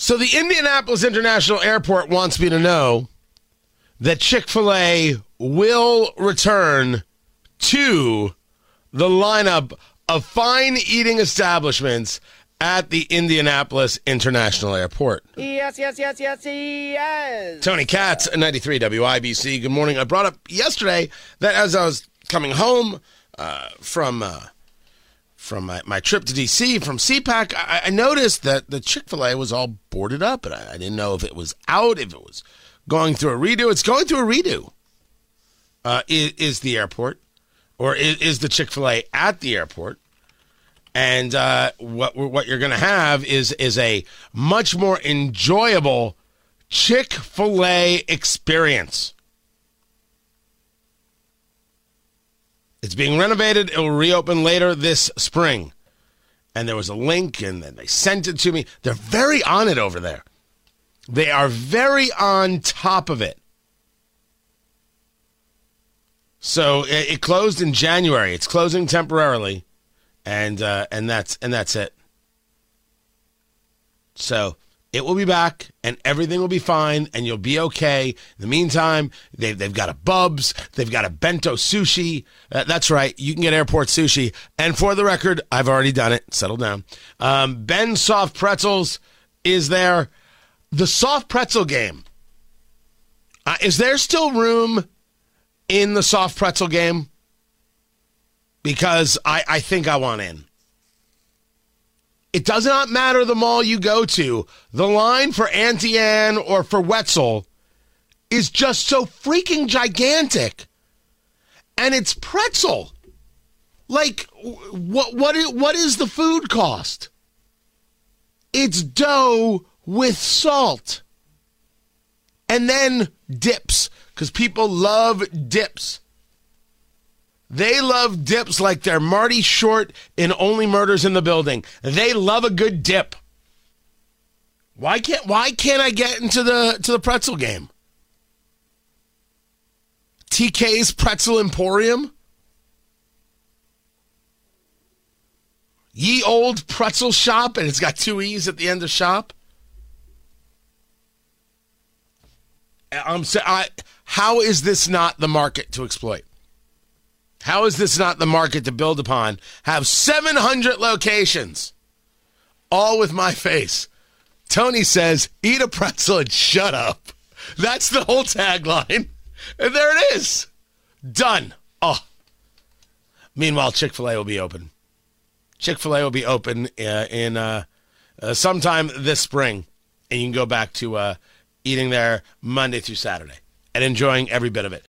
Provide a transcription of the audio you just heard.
So the Indianapolis International Airport wants me to know that Chick fil A will return to the lineup of fine eating establishments at the Indianapolis International Airport. Yes, yes, yes, yes, yes. Tony Katz, 93 WIBC. Good morning. I brought up yesterday that as I was coming home uh, from uh, from my, my trip to DC from CPAC, I, I noticed that the Chick fil A was all boarded up, and I, I didn't know if it was out, if it was going through a redo. It's going through a redo. Uh, is, is the airport, or is, is the Chick fil A at the airport? And uh, what what you're going to have is is a much more enjoyable Chick Fil A experience. It's being renovated. It will reopen later this spring. And there was a link, and then they sent it to me. They're very on it over there. They are very on top of it. So it, it closed in January. It's closing temporarily and uh, and that's and that's it. So it will be back, and everything will be fine, and you'll be okay. In the meantime, they, they've got a Bubs, they've got a bento sushi. Uh, that's right, you can get airport sushi. And for the record, I've already done it. Settle down. Um, ben Soft Pretzels is there. The soft pretzel game. Uh, is there still room in the soft pretzel game? because I, I think I want in. It does not matter the mall you go to. The line for Auntie Anne or for Wetzel is just so freaking gigantic. And it's pretzel. Like what what what is the food cost? It's dough with salt. And then dips cuz people love dips. They love dips like they're Marty Short in Only Murders in the Building. They love a good dip. Why can't why can't I get into the to the pretzel game? TK's Pretzel Emporium? Ye old pretzel shop and it's got two E's at the end of shop? I'm I, how is this not the market to exploit? How is this not the market to build upon? Have 700 locations, all with my face. Tony says, eat a pretzel and shut up. That's the whole tagline. And there it is. Done. Oh. Meanwhile, Chick fil A will be open. Chick fil A will be open uh, in uh, uh, sometime this spring. And you can go back to uh, eating there Monday through Saturday and enjoying every bit of it.